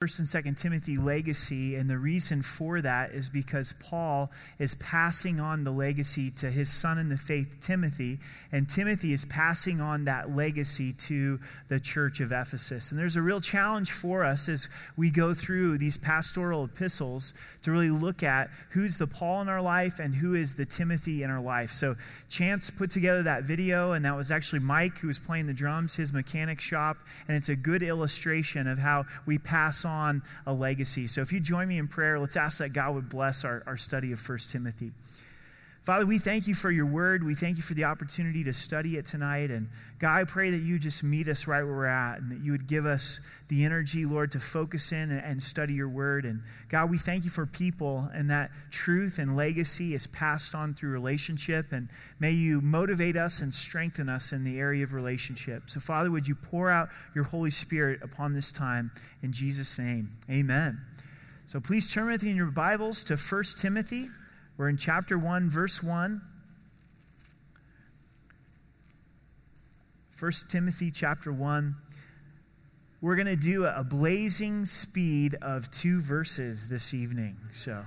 First and Second Timothy legacy, and the reason for that is because Paul is passing on the legacy to his son in the faith, Timothy, and Timothy is passing on that legacy to the church of Ephesus. And there's a real challenge for us as we go through these pastoral epistles to really look at who's the Paul in our life and who is the Timothy in our life. So Chance put together that video, and that was actually Mike who was playing the drums, his mechanic shop, and it's a good illustration of how we pass on on a legacy. So if you join me in prayer, let's ask that God would bless our, our study of 1 Timothy. Father, we thank you for your word. We thank you for the opportunity to study it tonight. And God, I pray that you just meet us right where we're at and that you would give us the energy, Lord, to focus in and, study your word. And God, we thank you for people and that truth and legacy is passed on through relationship. And may you motivate us and strengthen us in the area of relationship. So, Father, would you pour out your Holy Spirit upon this time in Jesus' name? Amen. So please turn with me in your Bibles to 1 Timothy we're in chapter 1, verse 1. 1 Timothy chapter 1. We're going to do a blazing speed of two verses this evening. So.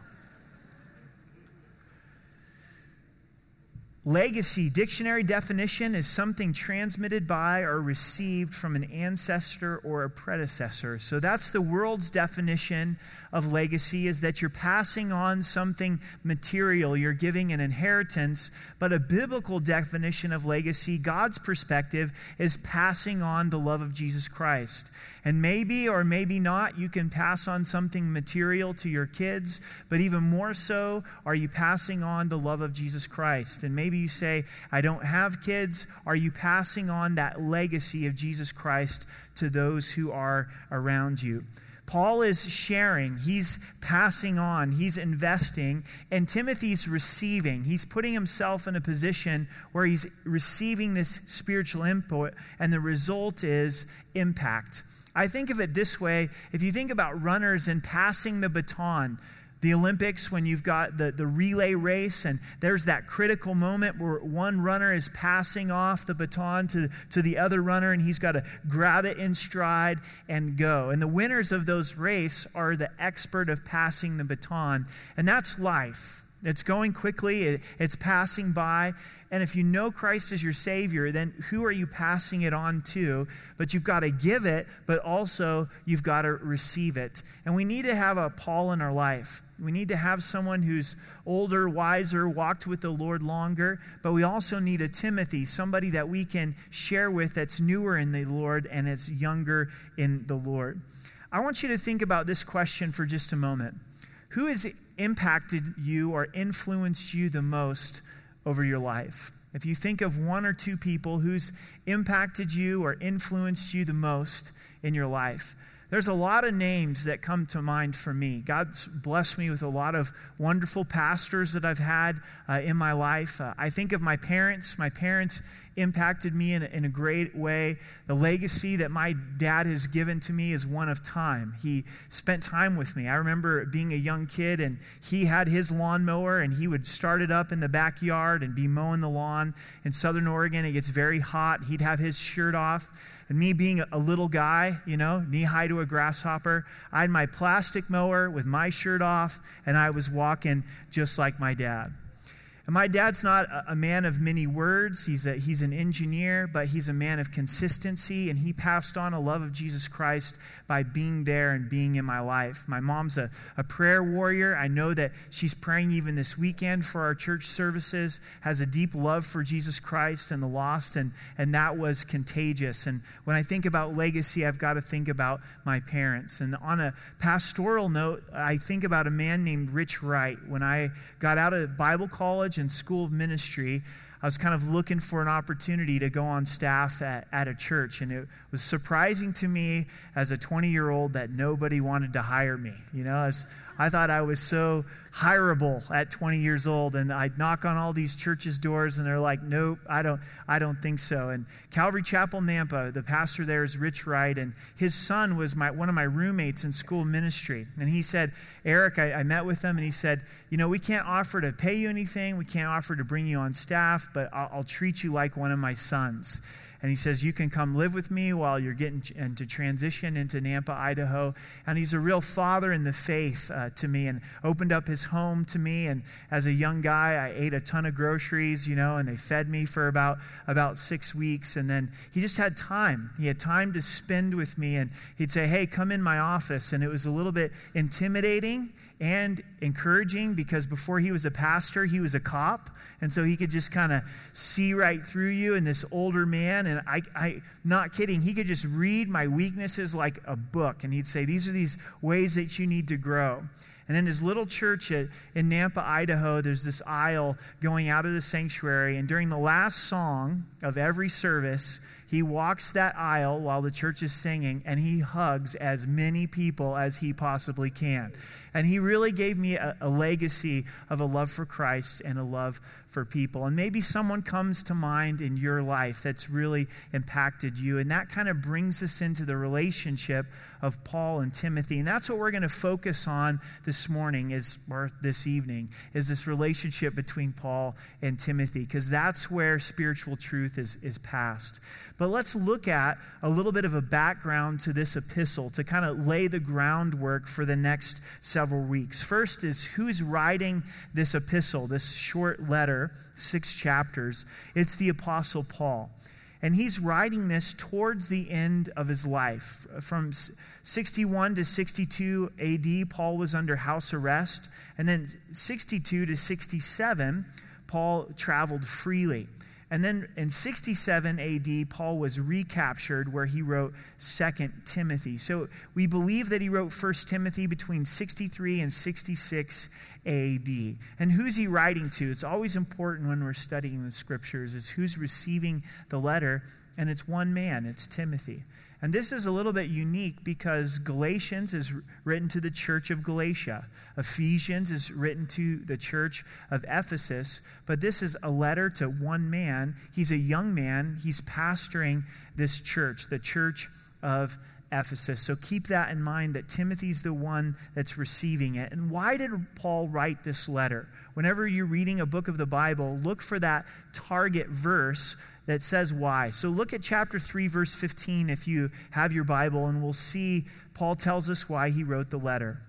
Legacy, dictionary definition, is something transmitted by or received from an ancestor or a predecessor. So that's the world's definition of legacy is that you're passing on something material, you're giving an inheritance. But a biblical definition of legacy, God's perspective, is passing on the love of Jesus Christ. And maybe or maybe not, you can pass on something material to your kids, but even more so, are you passing on the love of Jesus Christ? And maybe you say, I don't have kids. Are you passing on that legacy of Jesus Christ to those who are around you? Paul is sharing, he's passing on, he's investing, and Timothy's receiving. He's putting himself in a position where he's receiving this spiritual input, and the result is impact. I think of it this way if you think about runners and passing the baton, the Olympics, when you've got the, the relay race, and there's that critical moment where one runner is passing off the baton to, to the other runner, and he's got to grab it in stride and go. And the winners of those races are the expert of passing the baton, and that's life. It's going quickly, it, it's passing by. And if you know Christ as your Savior, then who are you passing it on to? But you've got to give it, but also you've got to receive it. And we need to have a Paul in our life. We need to have someone who's older, wiser, walked with the Lord longer, but we also need a Timothy, somebody that we can share with that's newer in the Lord and is younger in the Lord. I want you to think about this question for just a moment. Who has impacted you or influenced you the most over your life? If you think of one or two people who's impacted you or influenced you the most in your life, there's a lot of names that come to mind for me. God's blessed me with a lot of wonderful pastors that I've had uh, in my life. Uh, I think of my parents. My parents impacted me in a, in a great way. The legacy that my dad has given to me is one of time. He spent time with me. I remember being a young kid, and he had his lawnmower, and he would start it up in the backyard and be mowing the lawn. In Southern Oregon, it gets very hot. He'd have his shirt off. And me being a little guy, you know, knee high to a grasshopper, I had my plastic mower with my shirt off, and I was walking just like my dad. And my dad's not a man of many words. He's, a, he's an engineer, but he's a man of consistency, and he passed on a love of Jesus Christ by being there and being in my life. My mom's a, a prayer warrior. I know that she's praying even this weekend for our church services, has a deep love for Jesus Christ and the lost, and, and that was contagious. And when I think about legacy, I've got to think about my parents. And on a pastoral note, I think about a man named Rich Wright. When I got out of Bible college, college and school of ministry, I was kind of looking for an opportunity to go on staff at, at a church. And it was surprising to me as a 20 year old that nobody wanted to hire me. You know, as I thought I was so hireable at 20 years old and I'd knock on all these churches doors and they're like nope I don't I don't think so. And Calvary Chapel Nampa the pastor there is Rich Wright and his son was my one of my roommates in school ministry. And he said Eric I, I met with him and he said you know we can't offer to pay you anything. We can't offer to bring you on staff but I'll, I'll treat you like one of my sons and he says, You can come live with me while you're getting into transition into Nampa, Idaho. And he's a real father in the faith uh, to me and opened up his home to me. And as a young guy, I ate a ton of groceries, you know, and they fed me for about, about six weeks. And then he just had time. He had time to spend with me. And he'd say, Hey, come in my office. And it was a little bit intimidating and encouraging because before he was a pastor, he was a cop. And so he could just kind of see right through you and this older man. And I, I, not kidding, he could just read my weaknesses like a book. And he'd say, These are these ways that you need to grow. And in his little church at, in Nampa, Idaho, there's this aisle going out of the sanctuary. And during the last song of every service, he walks that aisle while the church is singing and he hugs as many people as he possibly can. And he really gave me a, a, legacy of a love for Christ and a love for people. And maybe someone comes to mind in your life that's really impacted you. And that kind of brings us into the relationship of Paul and Timothy. And that's what we're going to focus on this morning is, or this evening is this relationship between Paul and Timothy, because that's where spiritual truth is, is passed. But let's look at a little bit of a background to this epistle to kind of lay the groundwork for the next several weeks. First is who's writing this epistle, this short letter, six chapters. It's the Apostle Paul. And he's writing this towards the end of his life. From 61 to 62 AD, Paul was under house arrest. And then 62 to 67, Paul traveled freely. And then in 67 AD, Paul was recaptured where he wrote 2 Timothy. So we believe that he wrote 1 Timothy between 63 and 66 AD. And who's he writing to? It's always important when we're studying the scriptures is who's receiving the letter, and it's one man, it's Timothy. And this is a little bit unique because Galatians is written to the church of Galatia. Ephesians is written to the church of Ephesus. But this is a letter to one man. He's a young man. He's pastoring this church, the church of Ephesus. So keep that in mind that Timothy's the one that's receiving it. And why did Paul write this letter? Whenever you're reading a book of the Bible, look for that target verse that says why. So look at chapter 3, verse 15 if you have your Bible, and we'll see Paul tells us why he wrote the letter.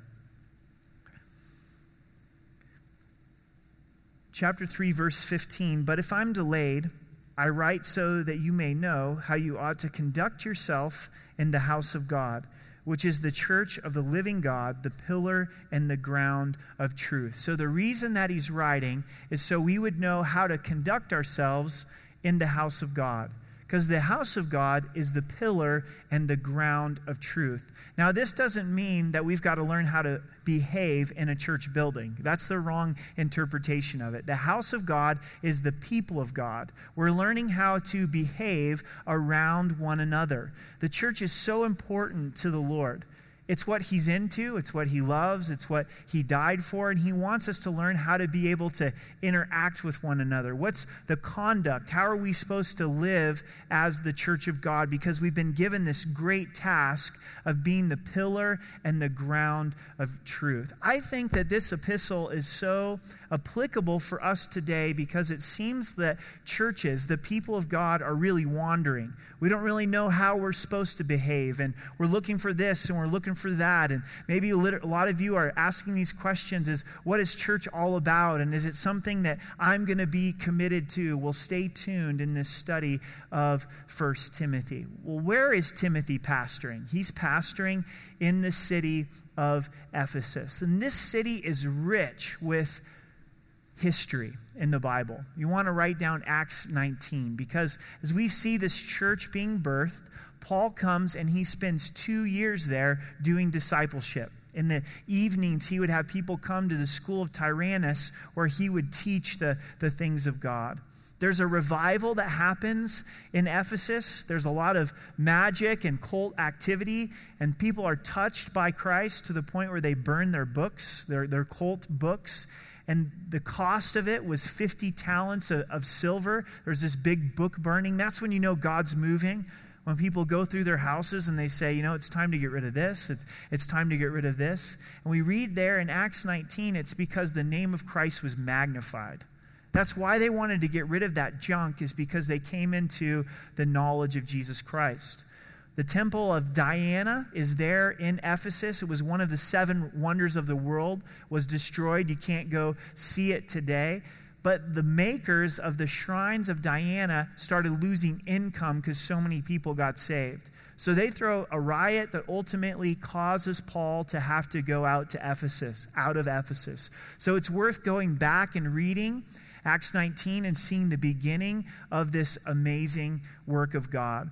Chapter 3, verse 15 But if I'm delayed, I write so that you may know how you ought to conduct yourself in the house of God, which is the church of the living God, the pillar and the ground of truth. So the reason that he's writing is so we would know how to conduct ourselves in the house of God. Because the house of God is the pillar and the ground of truth. Now, this doesn't mean that we've got to learn how to behave in a church building. That's the wrong interpretation of it. The house of God is the people of God. We're learning how to behave around one another. The church is so important to the Lord. It's what he's into, it's what he loves, it's what he died for, and he wants us to learn how to be able to interact with one another. What's the conduct? How are we supposed to live as the church of God? Because we've been given this great task of being the pillar and the ground of truth. I think that this epistle is so applicable for us today because it seems that churches, the people of God, are really wandering. We don't really know how we're supposed to behave, and we're looking for this and we're looking for that. And maybe a lot of you are asking these questions is what is church all about? And is it something that I'm going to be committed to? Well, stay tuned in this study of First Timothy. Well, where is Timothy pastoring? He's pastoring in the city of Ephesus. And this city is rich with history in the Bible. You want to write down Acts 19 because as we see this church being birthed, Paul comes and he spends two years there doing discipleship. In the evenings, he would have people come to the school of Tyrannus where he would teach the, the things of God. There's a revival that happens in Ephesus. There's a lot of magic and cult activity, and people are touched by Christ to the point where they burn their books, their, their cult books and the cost of it was 50 talents of, of, silver. There's this big book burning. That's when you know God's moving. When people go through their houses and they say, you know, it's time to get rid of this, it's, it's time to get rid of this. And we read there in Acts 19, it's because the name of Christ was magnified. That's why they wanted to get rid of that junk, is because they came into the knowledge of Jesus Christ. The temple of Diana is there in Ephesus. It was one of the seven wonders of the world, was destroyed. You can't go see it today. But the makers of the shrines of Diana started losing income because so many people got saved. So they throw a riot that ultimately causes Paul to have to go out to Ephesus, out of Ephesus. So it's worth going back and reading Acts 19 and seeing the beginning of this amazing work of God.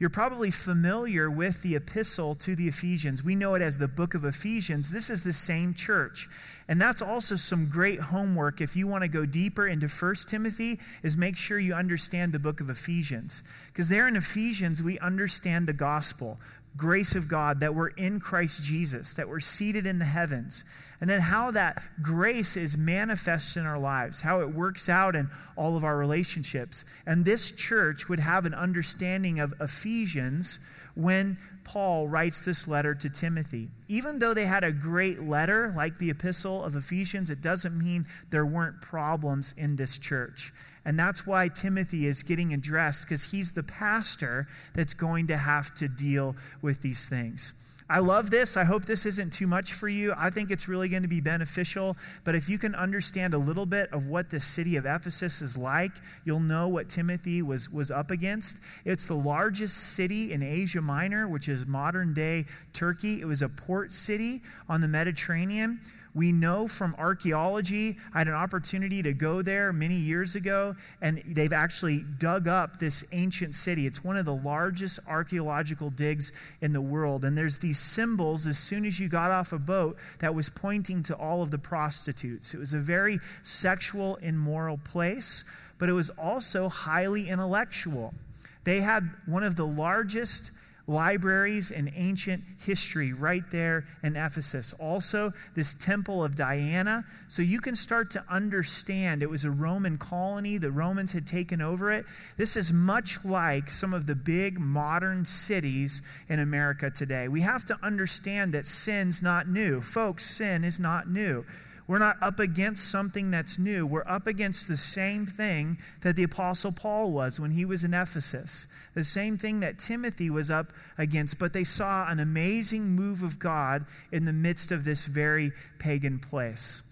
You're probably familiar with the epistle to the Ephesians. We know it as the book of Ephesians. This is the same church. And that's also some great homework if you want to go deeper into 1 Timothy is make sure you understand the book of Ephesians. Because there in Ephesians we understand the gospel, grace of God that we're in Christ Jesus, that we're seated in the heavens and then how that grace is manifest in our lives, how it works out in all of our relationships. And this church would have an understanding of Ephesians when Paul writes this letter to Timothy. Even though they had a great letter like the epistle of Ephesians, it doesn't mean there weren't problems in this church. And that's why Timothy is getting addressed because he's the pastor that's going to have to deal with these things. I love this. I hope this isn't too much for you. I think it's really going to be beneficial. But if you can understand a little bit of what the city of Ephesus is like, you'll know what Timothy was, was up against. It's the largest city in Asia Minor, which is modern day Turkey. It was a port city on the Mediterranean. We know from archaeology, I had an opportunity to go there many years ago, and they've actually dug up this ancient city. It's one of the largest archaeological digs in the world. And there's these symbols as soon as you got off a boat that was pointing to all of the prostitutes. It was a very sexual, immoral place, but it was also highly intellectual. They had one of the largest libraries and ancient history right there in Ephesus. Also, this temple of Diana. So you can start to understand it was a Roman colony, the Romans had taken over it. This is much like some of the big modern cities in America today. We have to understand that sin's not new. Folks, sin is not new. We're not up against something that's new. We're up against the same thing that the Apostle Paul was when he was in Ephesus, the same thing that Timothy was up against. But they saw an amazing move of God in the midst of this very pagan place.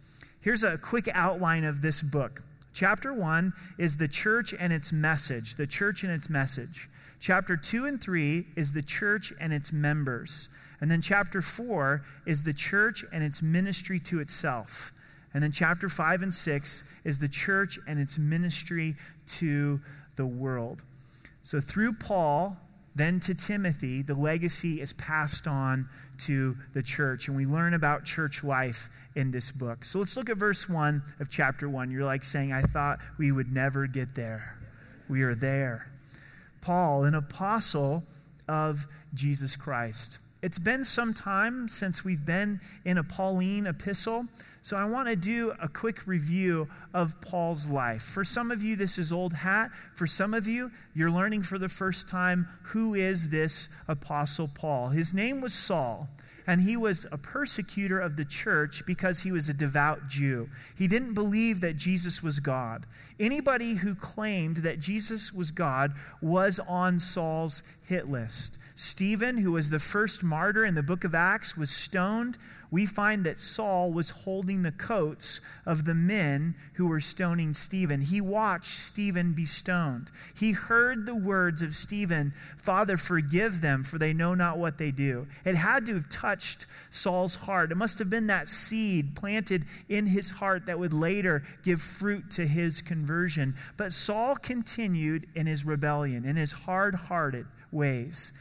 Here's a quick outline of this book. Chapter 1 is the church and its message, the church and its message. Chapter 2 and 3 is the church and its members. And then chapter 4 is the church and its ministry to itself. And then chapter 5 and 6 is the church and its ministry to the world. So through Paul, then to Timothy, the legacy is passed on to the church. And we learn about church life in this book. So let's look at verse 1 of chapter 1. You're like saying, I thought we would never get there. We are there. Paul, an apostle of Jesus Christ. It's been some time since we've been in a Pauline epistle, so I want to do a quick review of Paul's life. For some of you, this is old hat. For some of you, you're learning for the first time who is this apostle Paul. His name was Saul and he was a persecutor of the church because he was a devout Jew. He didn't believe that Jesus was God. Anybody who claimed that Jesus was God was on Saul's hit list. Stephen, who was the first martyr in the book of Acts, was stoned we find that Saul was holding the coats of the men who were stoning Stephen. He watched Stephen be stoned. He heard the words of Stephen Father, forgive them, for they know not what they do. It had to have touched Saul's heart. It must have been that seed planted in his heart that would later give fruit to his conversion. But Saul continued in his rebellion, in his hard hearted ways.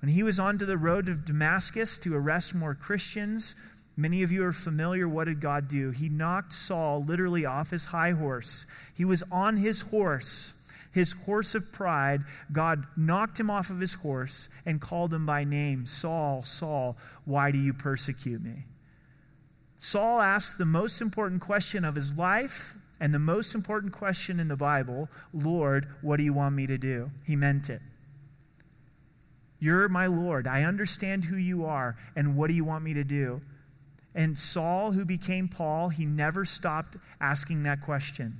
When he was onto the road of Damascus to arrest more Christians, many of you are familiar. What did God do? He knocked Saul literally off his high horse. He was on his horse, his horse of pride. God knocked him off of his horse and called him by name Saul, Saul, why do you persecute me? Saul asked the most important question of his life and the most important question in the Bible Lord, what do you want me to do? He meant it. You're my Lord. I understand who you are, and what do you want me to do? And Saul, who became Paul, he never stopped asking that question.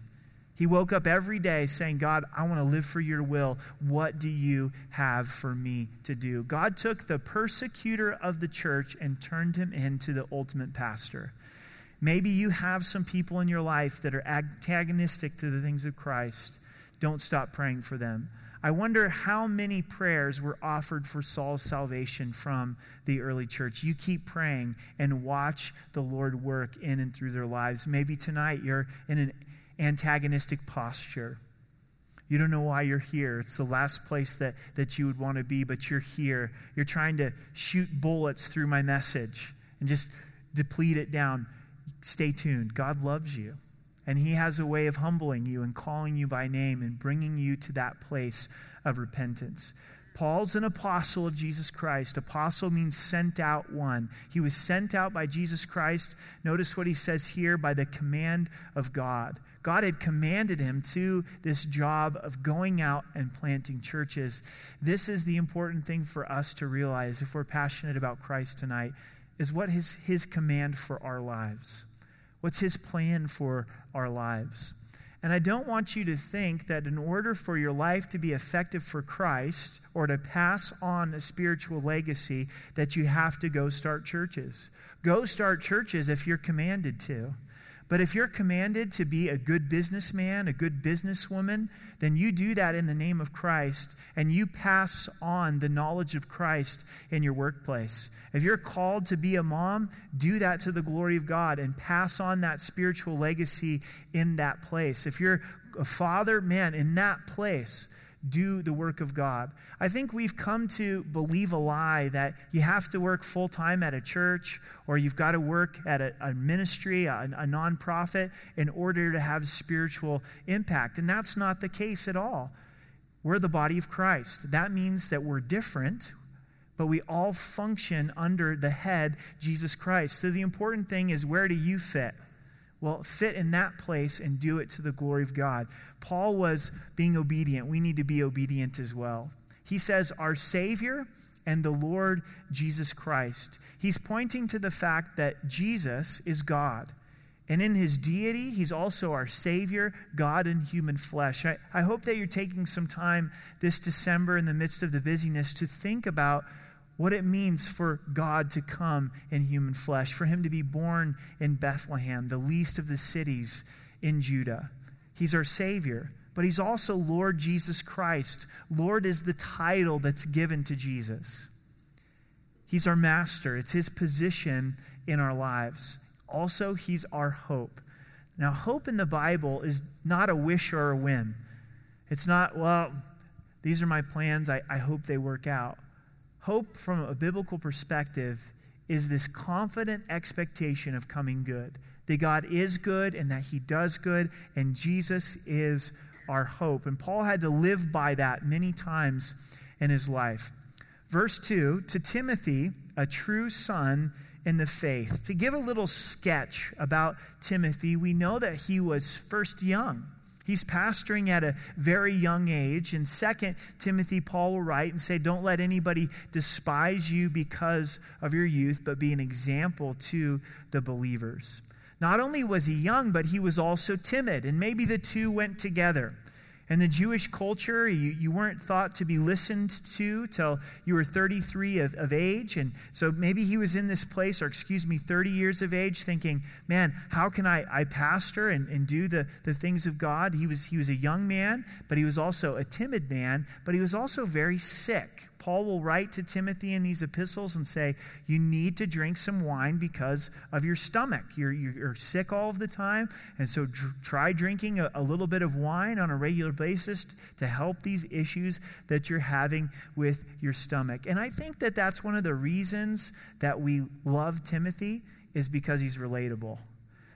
He woke up every day saying, God, I want to live for your will. What do you have for me to do? God took the persecutor of the church and turned him into the ultimate pastor. Maybe you have some people in your life that are antagonistic to the things of Christ. Don't stop praying for them. I wonder how many prayers were offered for Saul's salvation from the early church. You keep praying and watch the Lord work in and through their lives. Maybe tonight you're in an antagonistic posture. You don't know why you're here. It's the last place that, that you would want to be, but you're here. You're trying to shoot bullets through my message and just deplete it down. Stay tuned. God loves you. And He has a way of humbling you and calling you by name and bringing you to that place of repentance. Paul's an apostle of Jesus Christ. Apostle means sent out one. He was sent out by Jesus Christ. Notice what he says here by the command of God. God had commanded him to this job of going out and planting churches. This is the important thing for us to realize if we're passionate about Christ tonight is what is his command for our lives? What's his plan for our lives? And I don't want you to think that in order for your life to be effective for Christ or to pass on a spiritual legacy that you have to go start churches. Go start churches if you're commanded to. But if you're commanded to be a good businessman, a good businesswoman, then you do that in the name of Christ and you pass on the knowledge of Christ in your workplace. If you're called to be a mom, do that to the glory of God and pass on that spiritual legacy in that place. If you're a father, man, in that place, do the work of God. I think we've come to believe a lie that you have to work full time at a church or you've got to work at a, a ministry, a, a nonprofit, in order to have spiritual impact. And that's not the case at all. We're the body of Christ. That means that we're different, but we all function under the head, Jesus Christ. So the important thing is where do you fit? Well, fit in that place and do it to the glory of God. Paul was being obedient. We need to be obedient as well. He says, Our Savior and the Lord Jesus Christ. He's pointing to the fact that Jesus is God. And in his deity, he's also our Savior, God in human flesh. I, I hope that you're taking some time this December in the midst of the busyness to think about what it means for God to come in human flesh, for him to be born in Bethlehem, the least of the cities in Judah. He's our Savior, but He's also Lord Jesus Christ. Lord is the title that's given to Jesus. He's our master, it's His position in our lives. Also, He's our hope. Now, hope in the Bible is not a wish or a whim. It's not, well, these are my plans, I, I hope they work out. Hope from a biblical perspective is this confident expectation of coming good that God is good and that He does good, and Jesus is our hope. And Paul had to live by that many times in his life. Verse 2 To Timothy, a true son in the faith. To give a little sketch about Timothy, we know that he was first young. He's pastoring at a very young age. And Second Timothy, Paul will write and say, Don't let anybody despise you because of your youth, but be an example to the believers. Not only was he young, but he was also timid, and maybe the two went together. In the Jewish culture, you, you weren't thought to be listened to till you were 33 of, of age. And so maybe he was in this place, or excuse me, 30 years of age, thinking, man, how can I, I pastor and, and do the, the things of God? He was, he was a young man, but he was also a timid man, but he was also very sick. Paul will write to Timothy in these epistles and say, You need to drink some wine because of your stomach. You're, you're sick all of the time. And so try drinking a, a little bit of wine on a regular basis to help these issues that you're having with your stomach. And I think that that's one of the reasons that we love Timothy is because he's relatable.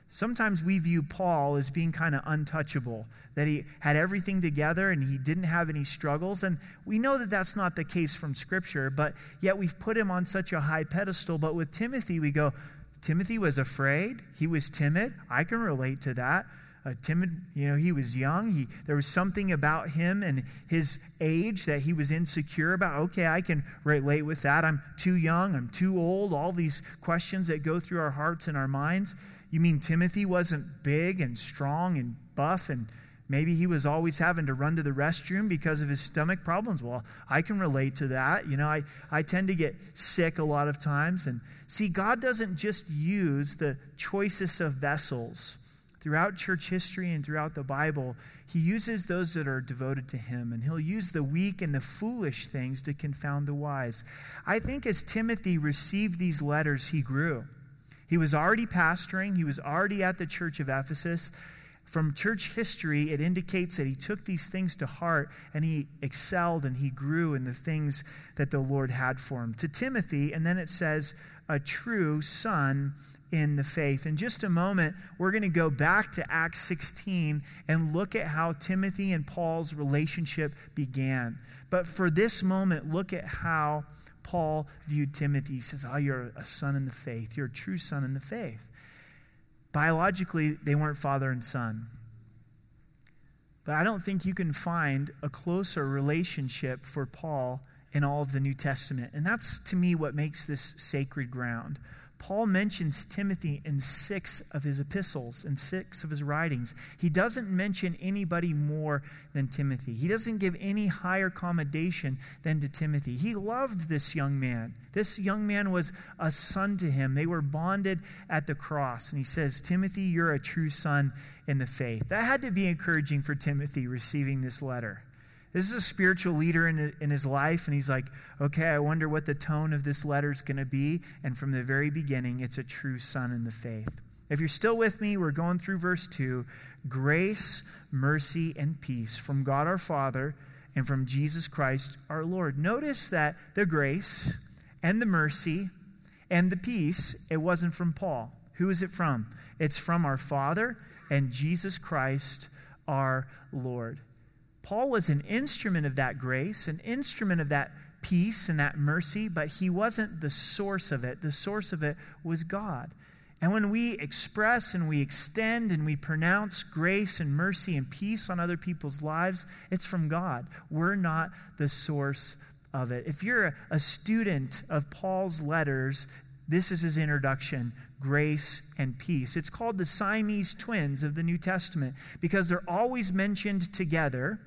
Sometimes we view Paul as being kind of untouchable, that he had everything together and he didn't have any struggles. And we know that that's not the case from Scripture, but yet we've put him on such a high pedestal. But with Timothy, we go, Timothy was afraid, he was timid. I can relate to that. A timid, you know, he was young. He, there was something about him and his age that he was insecure about. Okay, I can relate with that. I'm too young. I'm too old. All these questions that go through our hearts and our minds. You mean Timothy wasn't big and strong and buff and Maybe he was always having to run to the restroom because of his stomach problems. Well, I can relate to that. You know, I, I tend to get sick a lot of times. And see, God doesn't just use the choicest of vessels. Throughout church history and throughout the Bible, he uses those that are devoted to him, and he'll use the weak and the foolish things to confound the wise. I think as Timothy received these letters, he grew. He was already pastoring, he was already at the church of Ephesus. From church history, it indicates that he took these things to heart and he excelled and he grew in the things that the Lord had for him. To Timothy, and then it says, a true son in the faith. In just a moment, we're going to go back to Acts 16 and look at how Timothy and Paul's relationship began. But for this moment, look at how Paul viewed Timothy. He says, Oh, you're a son in the faith. You're a true son in the faith. Biologically, they weren't father and son. But I don't think you can find a closer relationship for Paul in all of the New Testament. And that's, to me, what makes this sacred ground. Paul mentions Timothy in six of his epistles and six of his writings. He doesn't mention anybody more than Timothy. He doesn't give any higher commendation than to Timothy. He loved this young man. This young man was a son to him. They were bonded at the cross. And he says, Timothy, you're a true son in the faith. That had to be encouraging for Timothy receiving this letter. This is a spiritual leader in, in his life, and he's like, okay, I wonder what the tone of this letter is going to be. And from the very beginning, it's a true son in the faith. If you're still with me, we're going through verse 2 grace, mercy, and peace from God our Father and from Jesus Christ our Lord. Notice that the grace and the mercy and the peace, it wasn't from Paul. Who is it from? It's from our Father and Jesus Christ our Lord. Paul was an instrument of that grace, an instrument of that peace and that mercy, but he wasn't the source of it. The source of it was God. And when we express and we extend and we pronounce grace and mercy and peace on other people's lives, it's from God. We're not the source of it. If you're a, student of Paul's letters, this is his introduction grace and peace. It's called the Siamese twins of the New Testament because they're always mentioned together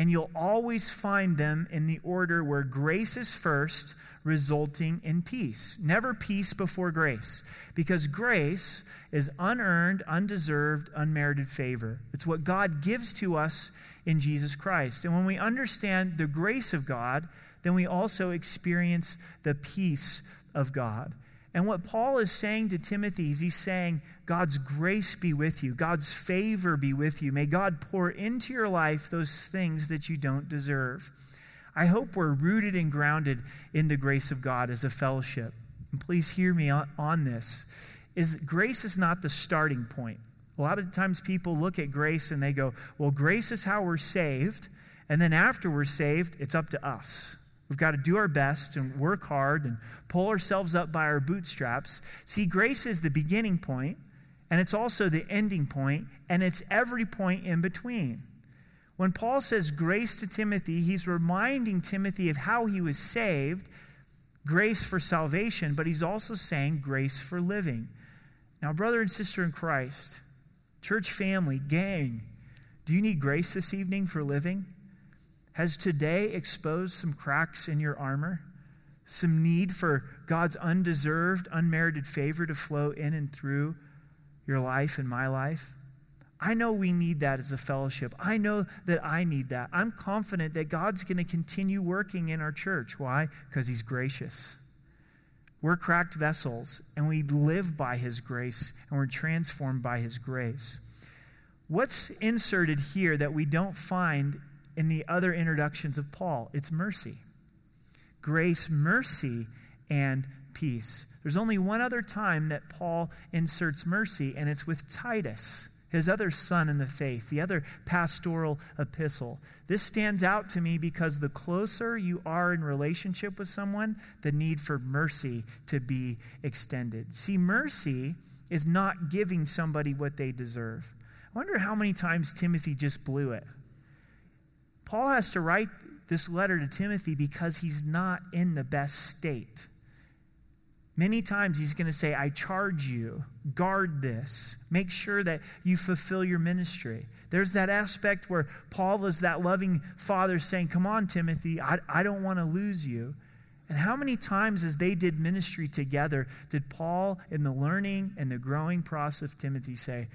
and you'll always find them in the order where grace is first, resulting in peace. Never peace before grace, because grace is unearned, undeserved, unmerited favor. It's what God gives to us in Jesus Christ. And when we understand the grace of God, then we also experience the peace of God. And what Paul is saying to Timothy is he's saying, God's grace be with you, God's favor be with you. May God pour into your life those things that you don't deserve. I hope we're rooted and grounded in the grace of God as a fellowship. And please hear me on, on this. Is grace is not the starting point. A lot of times people look at grace and they go, "Well, grace is how we're saved." And then after we're saved, it's up to us. We've got to do our best and work hard and pull ourselves up by our bootstraps. See, grace is the beginning point, and it's also the ending point, and it's every point in between. When Paul says grace to Timothy, he's reminding Timothy of how he was saved, grace for salvation, but he's also saying grace for living. Now, brother and sister in Christ, church family, gang, do you need grace this evening for living? Has today exposed some cracks in your armor? Some need for God's undeserved, unmerited favor to flow in and through your life and my life? I know we need that as a fellowship. I know that I need that. I'm confident that God's going to continue working in our church. Why? Because He's gracious. We're cracked vessels, and we live by His grace, and we're transformed by His grace. What's inserted here that we don't find in the other introductions of Paul. It's mercy. Grace, mercy, and peace. There's only one other time that Paul inserts mercy, and it's with Titus, his other son in the faith, the other pastoral epistle. This stands out to me because the closer you are in relationship with someone, the need for mercy to be extended. See, mercy is not giving somebody what they deserve. I wonder how many times Timothy just blew it. Paul has to write this letter to Timothy because he's not in the best state. Many times he's going to say, I charge you, guard this, make sure that you fulfill your ministry. There's that aspect where Paul is that loving father saying, Come on, Timothy, I, I don't want to lose you. And how many times, as they did ministry together, did Paul, in the learning and the growing process of Timothy, say,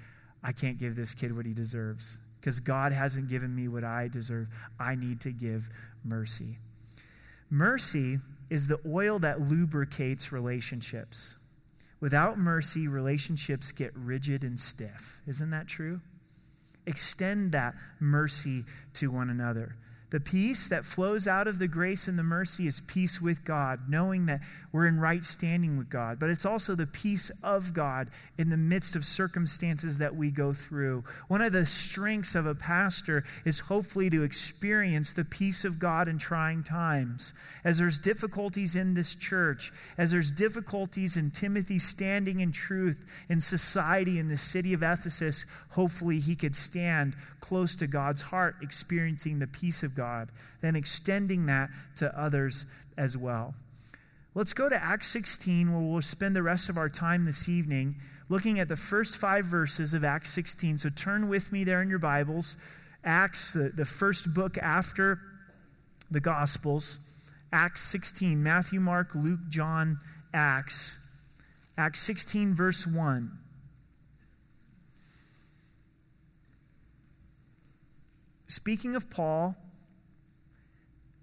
I can't give this kid what he deserves because God hasn't given me what I deserve. I need to give mercy. Mercy is the oil that lubricates relationships. Without mercy, relationships get rigid and stiff. Isn't that true? Extend that mercy to one another. The peace that flows out of the grace and the mercy is peace with God, knowing that we're in right standing with God. But it's also the peace of God in the midst of circumstances that we go through. One of the strengths of a pastor is hopefully to experience the peace of God in trying times. As there's difficulties in this church, as there's difficulties in Timothy standing in truth in society in the city of Ephesus, hopefully he could stand close to God's heart, experiencing the peace of God, then extending that to others as well. Let's go to Acts 16, where we'll spend the rest of our time this evening looking at the first five verses of Acts 16. So turn with me there in your Bibles. Acts, the, the first book after the Gospels. Acts 16, Matthew, Mark, Luke, John, Acts. Acts 16, verse 1. Speaking of Paul,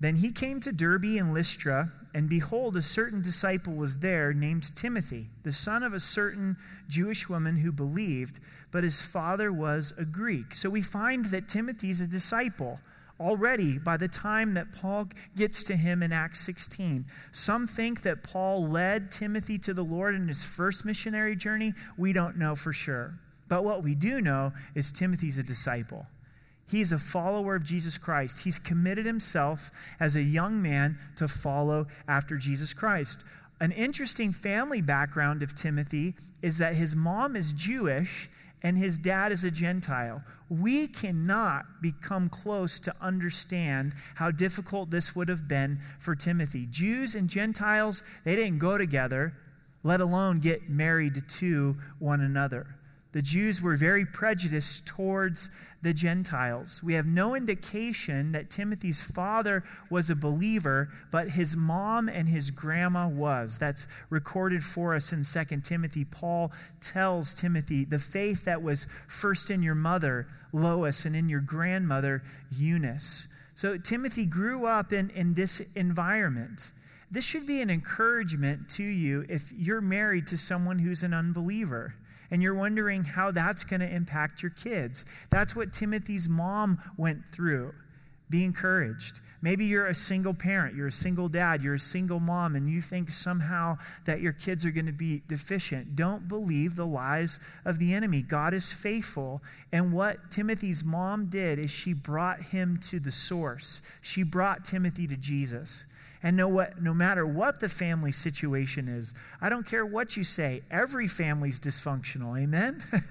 then he came to Derbe and Lystra, and behold, a certain disciple was there named Timothy, the son of a certain Jewish woman who believed, but his father was a Greek. So we find that Timothy's a disciple already by the time that Paul gets to him in Acts 16. Some think that Paul led Timothy to the Lord in his first missionary journey. We don't know for sure. But what we do know is Timothy's a disciple. He is a follower of Jesus Christ. He's committed himself as a young man to follow after Jesus Christ. An interesting family background of Timothy is that his mom is Jewish and his dad is a Gentile. We cannot become close to understand how difficult this would have been for Timothy. Jews and Gentiles, they didn't go together, let alone get married to one another. The Jews were very prejudiced towards the Gentiles. We have no indication that Timothy's father was a believer, but his mom and his grandma was. That's recorded for us in 2 Timothy. Paul tells Timothy, the faith that was first in your mother, Lois, and in your grandmother, Eunice. So Timothy grew up in, in this environment. This should be an encouragement to you if you're married to someone who's an unbeliever and you're wondering how that's going to impact your kids. That's what Timothy's mom went through. Be encouraged. Maybe you're a single parent, you're a single dad, you're a single mom, and you think somehow that your kids are going to be deficient. Don't believe the lies of the enemy. God is faithful. And what Timothy's mom did is she brought him to the source, she brought Timothy to Jesus. And know what, no matter what the family situation is, I don't care what you say, every family's dysfunctional. Amen?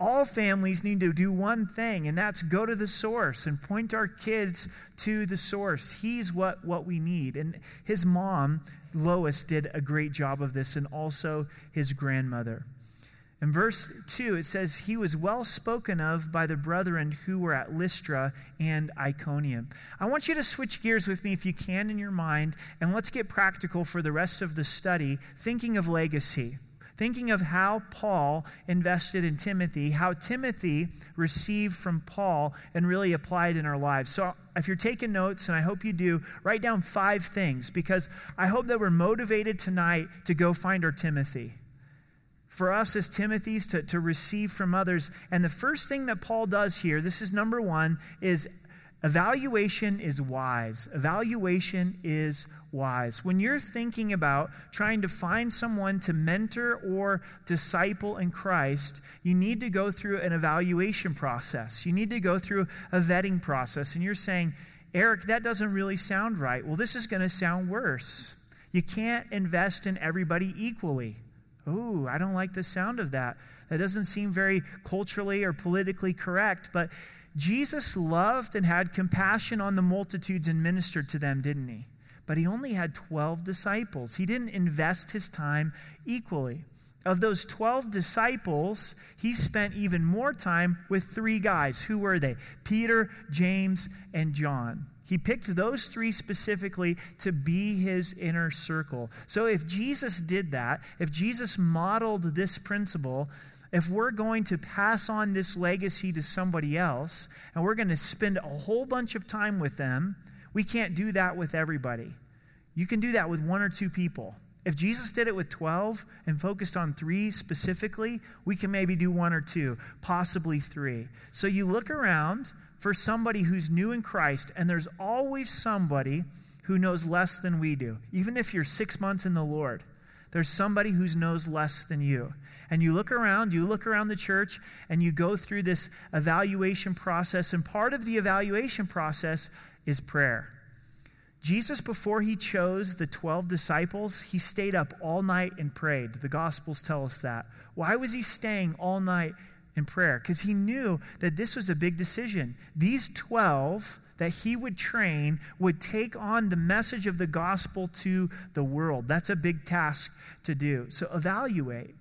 All families need to do one thing, and that's go to the source and point our kids to the source. He's what, what we need. And his mom, Lois, did a great job of this, and also his grandmother. In verse 2, it says, He was well spoken of by the brethren who were at Lystra and Iconium. I want you to switch gears with me, if you can, in your mind, and let's get practical for the rest of the study, thinking of legacy, thinking of how Paul invested in Timothy, how Timothy received from Paul and really applied in our lives. So if you're taking notes, and I hope you do, write down five things because I hope that we're motivated tonight to go find our Timothy for us as Timothy's to, to receive from others. And the first thing that Paul does here, this is number one, is evaluation is wise. Evaluation is wise. When you're thinking about trying to find someone to mentor or disciple in Christ, you need to go through an evaluation process. You need to go through a vetting process. And you're saying, Eric, that doesn't really sound right. Well, this is going to sound worse. You can't invest in everybody equally. Ooh, I don't like the sound of that. That doesn't seem very culturally or politically correct, but Jesus loved and had compassion on the multitudes and ministered to them, didn't he? but he only had 12 disciples. He didn't invest his time equally. Of those 12 disciples, he spent even more time with three guys. Who were they? Peter, James, and John. He picked those three specifically to be his inner circle. So if Jesus did that, if Jesus modeled this principle, if we're going to pass on this legacy to somebody else and we're going to spend a whole bunch of time with them, we can't do that with everybody. You can do that with one or two people. If Jesus did it with 12 and focused on three specifically, we can maybe do one or two, possibly three. So you look around for somebody who's new in Christ, and there's always somebody who knows less than we do. Even if you're six months in the Lord, there's somebody who knows less than you. And you look around, you look around the church, and you go through this evaluation process. And part of the evaluation process is prayer. Jesus, before he chose the 12 disciples, he stayed up all night and prayed. The Gospels tell us that. Why was he staying all night in prayer? Because he knew that this was a big decision. These 12 that he would train would take on the message of the gospel to the world. That's a big task to do. So evaluate.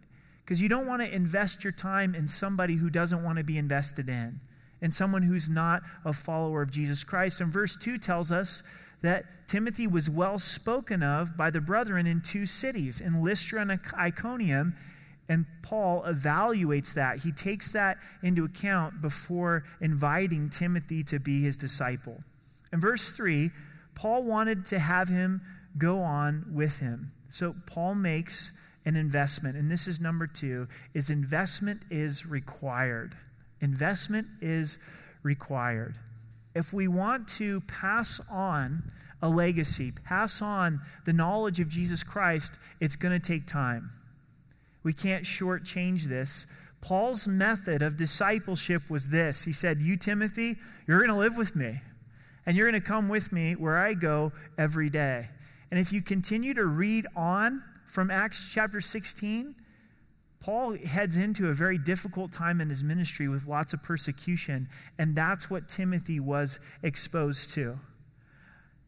Because you don't want to invest your time in somebody who doesn't want to be invested in, and someone who's not a follower of Jesus Christ. And verse 2 tells us that Timothy was well spoken of by the brethren in two cities, in Lystra and Iconium. And Paul evaluates that. He takes that into account before inviting Timothy to be his disciple. In verse 3, Paul wanted to have him go on with him. So Paul makes an investment. And this is number two is investment is required. Investment is required if we want to pass on a legacy, pass on the knowledge of Jesus Christ, it's going to take time. We can't shortchange this. Paul's method of discipleship was this He said, You, Timothy, you're going to live with me, and you're going to come with me where I go every day. And if you continue to read on from Acts chapter 16, Paul heads into a very difficult time in his ministry with lots of persecution, and that's what Timothy was exposed to.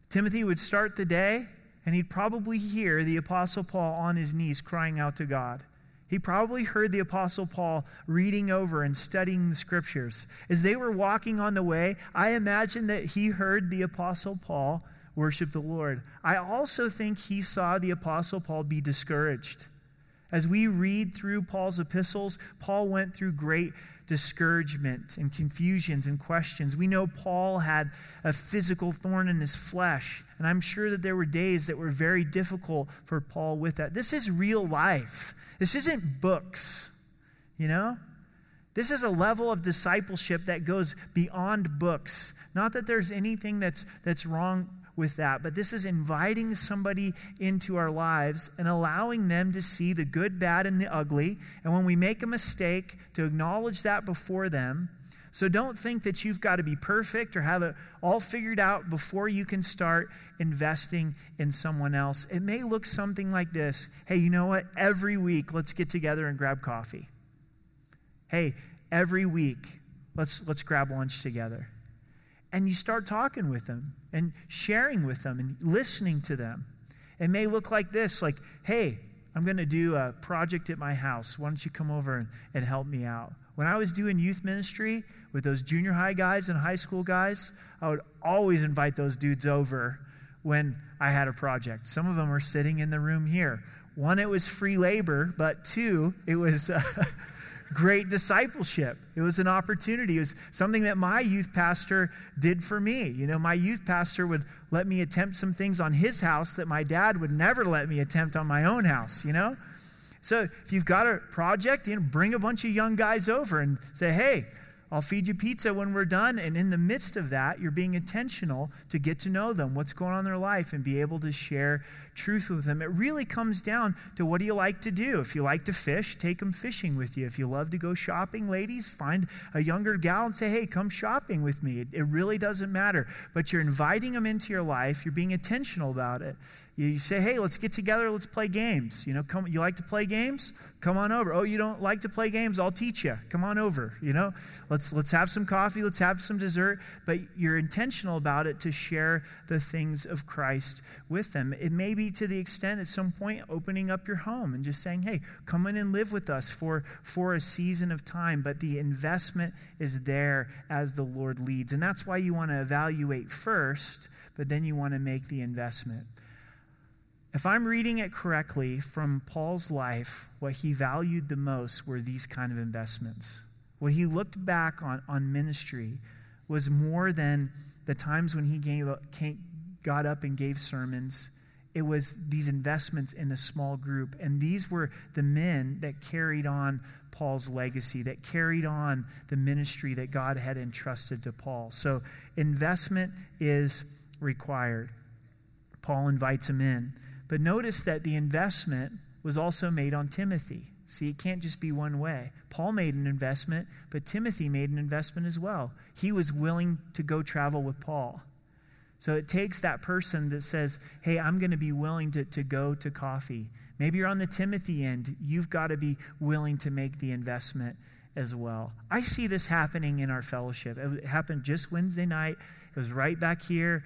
Timothy would start the day, and he'd probably hear the Apostle Paul on his knees crying out to God. He probably heard the Apostle Paul reading over and studying the scriptures. As they were walking on the way, I imagine that he heard the Apostle Paul worship the Lord. I also think he saw the Apostle Paul be discouraged. As we read through Paul's epistles, Paul went through great discouragement and confusions and questions. We know Paul had a physical thorn in his flesh, and I'm sure that there were days that were very difficult for Paul with that. This is real life. This isn't books, you know? This is a level of discipleship that goes beyond books. Not that there's anything that's, that's wrong with that, but this is inviting somebody into our lives and allowing them to see the good, bad, and the ugly. And when we make a mistake, to acknowledge that before them. So don't think that you've got to be perfect or have it all figured out before you can start investing in someone else. It may look something like this Hey, you know what? Every week, let's get together and grab coffee. Hey, every week, let's, let's grab lunch together and you start talking with them and sharing with them and listening to them. It may look like this like, hey, I'm going to do a project at my house. Why don't you come over and, and help me out? When I was doing youth ministry with those junior high guys and high school guys, I would always invite those dudes over when I had a project. Some of them are sitting in the room here. One, it was free labor, but two, it was. Uh, great discipleship. It was an opportunity. It was something that my youth pastor did for me. You know, my youth pastor would let me attempt some things on his house that my dad would never let me attempt on my own house, you know? So if you've got a project, you know, bring a bunch of young guys over and say, hey, I'll feed you pizza when we're done. And in the midst of that, you're being intentional to get to know them, what's going on in their life, and be able to share truth with them. It really comes down to what do you like to do? If you like to fish, take them fishing with you. If you love to go shopping, ladies, find a younger gal and say, hey, come shopping with me. It, really doesn't matter. But you're inviting them into your life, you're being intentional about it. You say, hey, let's get together, let's play games. You know, come, you like to play games? Come on over. Oh, you don't like to play games? I'll teach you. Come on over. You know, let's let's have some coffee, let's have some dessert, but you're intentional about it to share the things of Christ with them. It may be to the extent at some point opening up your home and just saying, "Hey, come in and live with us for for a season of time." But the investment is there as the Lord leads. And that's why you want to evaluate first, but then you want to make the investment. If I'm reading it correctly from Paul's life, what he valued the most were these kind of investments. What he looked back on, on ministry was more than the times when he gave, came, got up and gave sermons. It was these investments in a small group. And these were the men that carried on Paul's legacy, that carried on the ministry that God had entrusted to Paul. So investment is required. Paul invites him in. But notice that the investment was also made on Timothy. See, it can't just be one way. Paul made an investment, but Timothy made an investment as well. He was willing to go travel with Paul. So it takes that person that says, Hey, I'm going to be willing to, to go to coffee. Maybe you're on the Timothy end. You've got to be willing to make the investment as well. I see this happening in our fellowship. It happened just Wednesday night. It was right back here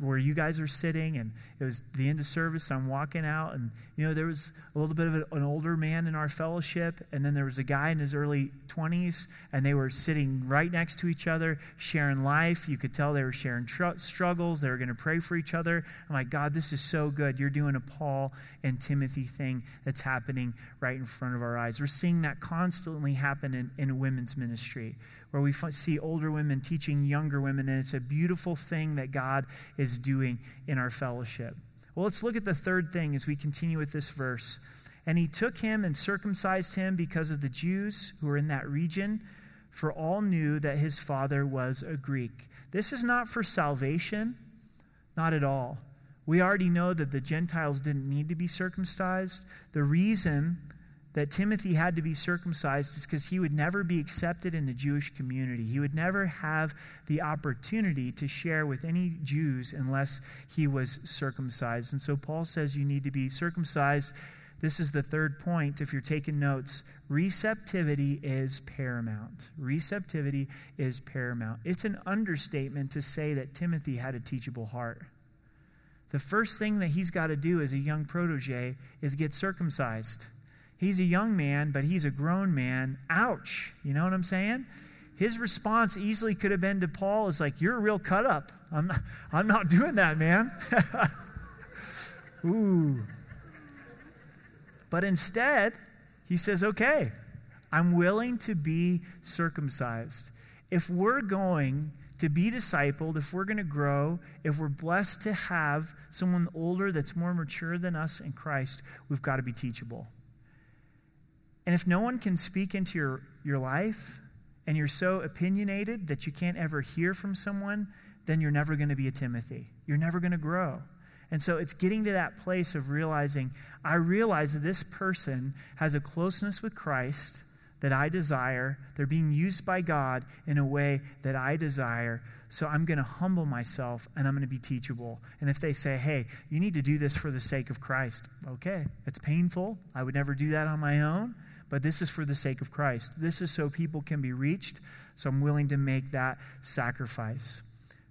where you guys are sitting, and it was the end of service. I'm walking out, and you know there was a little bit of an older man in our fellowship, and then there was a guy in his early 20s, and they were sitting right next to each other, sharing life. You could tell they were sharing tr- struggles. They were going to pray for each other. I'm like, God, this is so good. You're doing a Paul and Timothy thing that's happening right in front of our eyes. We're seeing that constantly happen in, in women's ministry where we see older women teaching younger women, and it's a beautiful thing that God is doing in our fellowship. Well, let's look at the third thing as we continue with this verse. And he took him and circumcised him because of the Jews who were in that region, for all knew that his father was a Greek. This is not for salvation, not at all. We already know that the Gentiles didn't need to be circumcised. The reason that Timothy had to be circumcised is because he would never be accepted in the Jewish community. He would never have the opportunity to share with any Jews unless he was circumcised. And so Paul says you need to be circumcised. This is the third point if you're taking notes. Receptivity is paramount. Receptivity is paramount. It's an understatement to say that Timothy had a teachable heart. The first thing that he's got to do as a young protege is get circumcised. He's a young man, but he's a grown man. Ouch. You know what I'm saying? His response easily could have been to Paul is like, You're a real cut up. I'm not, I'm not doing that, man. Ooh. But instead, he says, Okay, I'm willing to be circumcised. If we're going to be discipled, if we're going to grow, if we're blessed to have someone older that's more mature than us in Christ, we've got to be teachable. And if no one can speak into your, your life and you're so opinionated that you can't ever hear from someone, then you're never going to be a Timothy. You're never going to grow. And so it's getting to that place of realizing I realize that this person has a closeness with Christ that I desire. They're being used by God in a way that I desire. So I'm going to humble myself and I'm going to be teachable. And if they say, hey, you need to do this for the sake of Christ, okay, it's painful. I would never do that on my own but this is for the sake of Christ. This is so people can be reached, so I'm willing to make that sacrifice.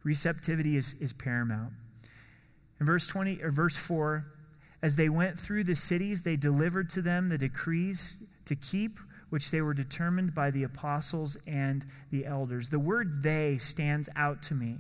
Receptivity is, is paramount. In verse 20 or verse 4, as they went through the cities, they delivered to them the decrees to keep, which they were determined by the apostles and the elders. The word they stands out to me.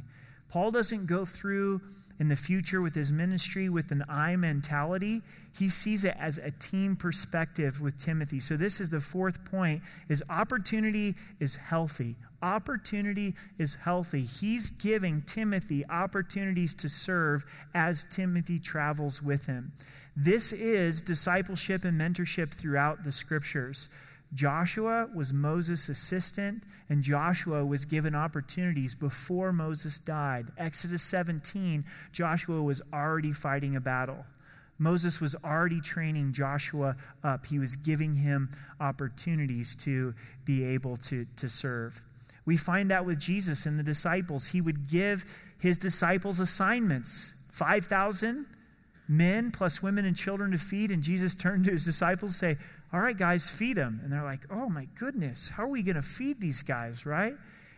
Paul doesn't go through in the future with his ministry with an I mentality. He sees it as a team perspective with Timothy. So this is the fourth point is opportunity is healthy. Opportunity is healthy. He's giving Timothy opportunities to serve as Timothy travels with him. This is discipleship and mentorship throughout the scriptures. Joshua was Moses' assistant, and Joshua was given opportunities before Moses died. Exodus 17, Joshua was already fighting a battle. Moses was already training Joshua up. He was giving him opportunities to be able to, to serve. We find that with Jesus and the disciples. He would give his disciples assignments 5,000 men plus women and children to feed. And Jesus turned to his disciples and say, All right, guys, feed them. And they're like, Oh my goodness, how are we going to feed these guys, right?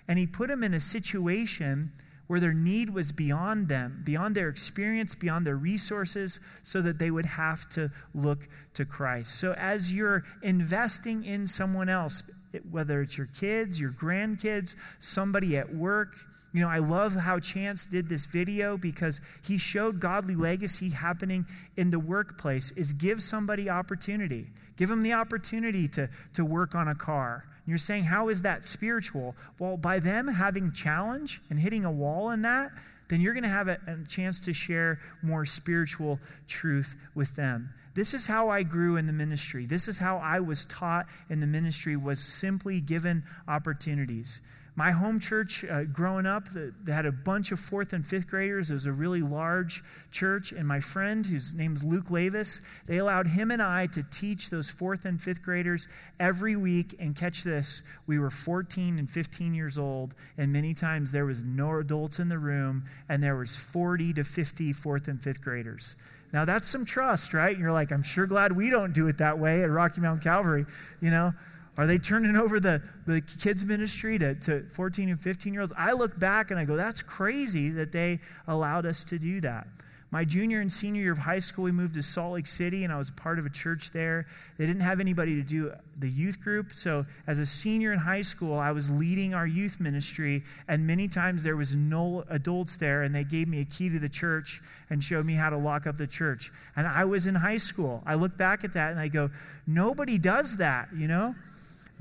And he put them in a situation where their need was beyond them, beyond their experience, beyond their resources, so that they would have to look to Christ. So as you're investing in someone else, whether it's your kids, your grandkids, somebody at work, you know, I love how Chance did this video because he showed godly legacy happening in the workplace is give somebody opportunity. Give them the opportunity to, to work on a car you're saying, how is that spiritual? Well, by them having challenge and hitting a wall in that, then you're going to have a, a, chance to share more spiritual truth with them. This is how I grew in the ministry. This is how I was taught in the ministry was simply given opportunities. My home church, uh, growing up, they had a bunch of fourth and fifth graders. It was a really large church. And my friend, whose name is Luke Lavis, they allowed him and I to teach those fourth and fifth graders every week. And catch this, we were 14 and 15 years old. And many times there was no adults in the room, and there was 40 to 50 fourth and fifth graders. Now that's some trust, right? You're like, I'm sure glad we don't do it that way at Rocky Mountain Calvary, you know? Are they turning over the, the kids' ministry to, to 14 and 15 year olds? I look back and I go, that's crazy that they allowed us to do that. My junior and senior year of high school, we moved to Salt Lake City, and I was part of a church there. They didn't have anybody to do the youth group. So, as a senior in high school, I was leading our youth ministry, and many times there was no adults there, and they gave me a key to the church and showed me how to lock up the church. And I was in high school. I look back at that and I go, nobody does that, you know?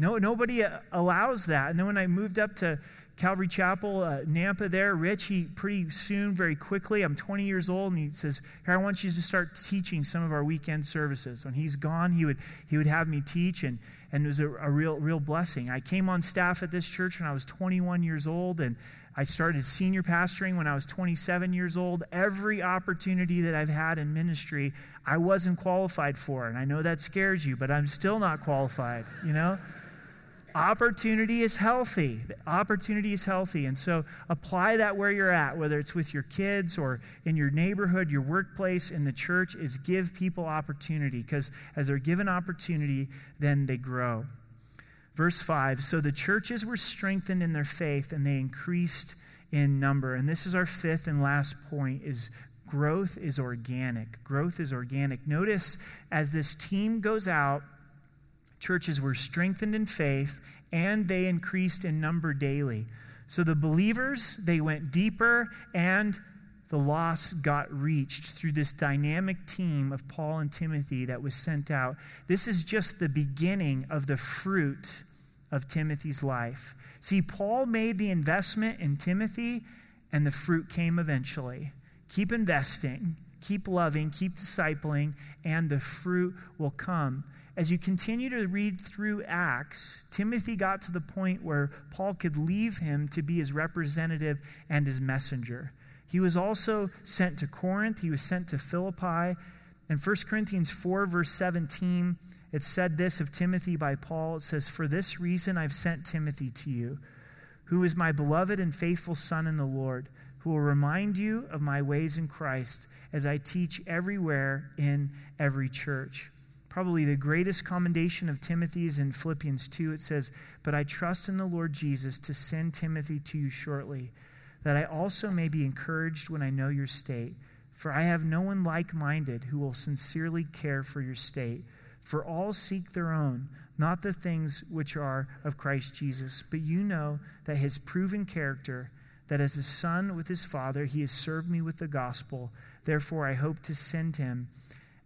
No, nobody uh, allows that. And then when I moved up to Calvary Chapel, uh, Nampa there, Rich, he pretty soon, very quickly, I'm 20 years old, and he says, Here, I want you to start teaching some of our weekend services. When he's gone, he would, he would have me teach, and, and it was a, a real, real blessing. I came on staff at this church when I was 21 years old, and I started senior pastoring when I was 27 years old. Every opportunity that I've had in ministry, I wasn't qualified for. And I know that scares you, but I'm still not qualified, you know? Opportunity is healthy. Opportunity is healthy. And so apply that where you're at, whether it's with your kids or in your neighborhood, your workplace, in the church, is give people opportunity because as they're given opportunity, then they grow. Verse 5 So the churches were strengthened in their faith and they increased in number. And this is our fifth and last point is growth is organic. Growth is organic. Notice as this team goes out churches were strengthened in faith and they increased in number daily. So the believers, they went deeper and the lost got reached through this dynamic team of Paul and Timothy that was sent out. This is just the beginning of the fruit of Timothy's life. See, Paul made the investment in Timothy, and the fruit came eventually. Keep investing, keep loving, keep discipling, and the fruit will come as you continue to read through Acts, Timothy got to the point where Paul could leave him to be his representative and his messenger. He was also sent to Corinth, he was sent to Philippi. In 1 Corinthians 4, verse 17, it said this of Timothy by Paul it says, For this reason I've sent Timothy to you, who is my beloved and faithful son in the Lord, who will remind you of my ways in Christ as I teach everywhere in every church. Probably the greatest commendation of Timothy is in Philippians 2. It says, But I trust in the Lord Jesus to send Timothy to you shortly, that I also may be encouraged when I know your state. For I have no one like minded who will sincerely care for your state. For all seek their own, not the things which are of Christ Jesus. But you know that his proven character, that as a son with his father, he has served me with the gospel. Therefore, I hope to send him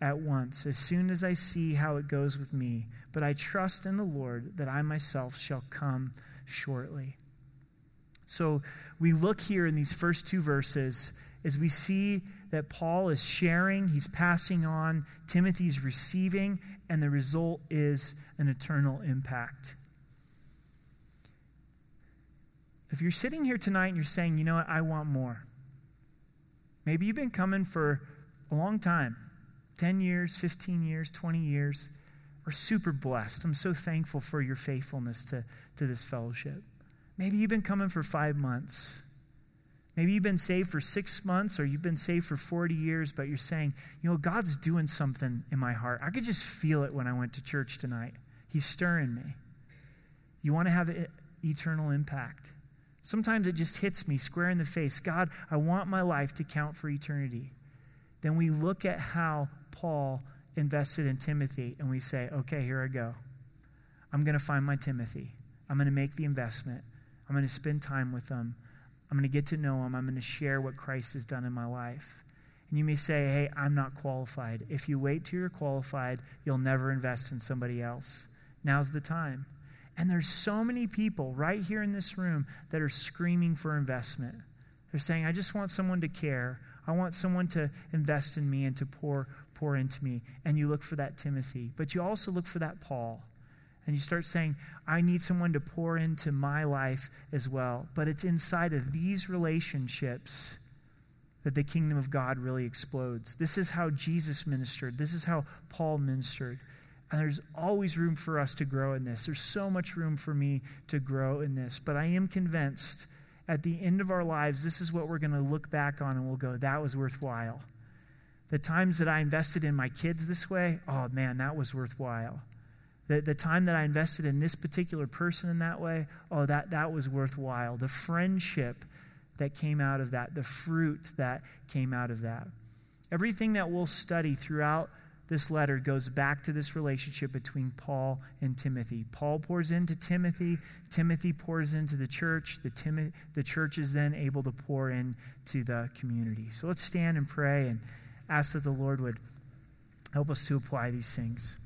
at once, as soon as I see how it goes with me. But I trust in the Lord that I myself shall come shortly. So we look here in these first two verses as we see that Paul is sharing, he's passing on, Timothy's receiving, and the result is an eternal impact. If you're sitting here tonight and you're saying, you know what, I want more. Maybe you've been coming for a long time. 10 years, 15 years, 20 years. We're super blessed. I'm so thankful for your faithfulness to, to this fellowship. Maybe you've been coming for five months. Maybe you've been saved for six months or you've been saved for 40 years, but you're saying, you know, God's doing something in my heart. I could just feel it when I went to church tonight. He's stirring me. You want to have eternal impact. Sometimes it just hits me square in the face. God, I want my life to count for eternity. Then we look at how Paul invested in Timothy and we say, okay, here I go. I'm going to find my Timothy. I'm going to make the investment. I'm going to spend time with them. I'm going to get to know him. I'm going to share what Christ has done in my life. And you may say, hey, I'm not qualified. If you wait till you're qualified, you'll never invest in somebody else. Now's the time. And there's so many people right here in this room that are screaming for investment. They're saying, I just want someone to care. I want someone to invest in me and to pour, pour into me. And you look for that Timothy. But you also look for that Paul. And you start saying, I need someone to pour into my life as well. But it's inside of these relationships that the kingdom of God really explodes. This is how Jesus ministered, this is how Paul ministered. And there's always room for us to grow in this. There's so much room for me to grow in this. But I am convinced at the end of our lives, this is what we're going to look back on and we'll go, that was worthwhile. The times that I invested in my kids this way, oh man, that was worthwhile. The, the time that I invested in this particular person in that way, oh, that, that was worthwhile. The friendship that came out of that, the fruit that came out of that. Everything that we'll study throughout this letter goes back to this relationship between Paul and Timothy. Paul pours into Timothy, Timothy pours into the church, the, the church is then able to pour into the community. So let's stand and pray and ask that the Lord would help us to apply these things.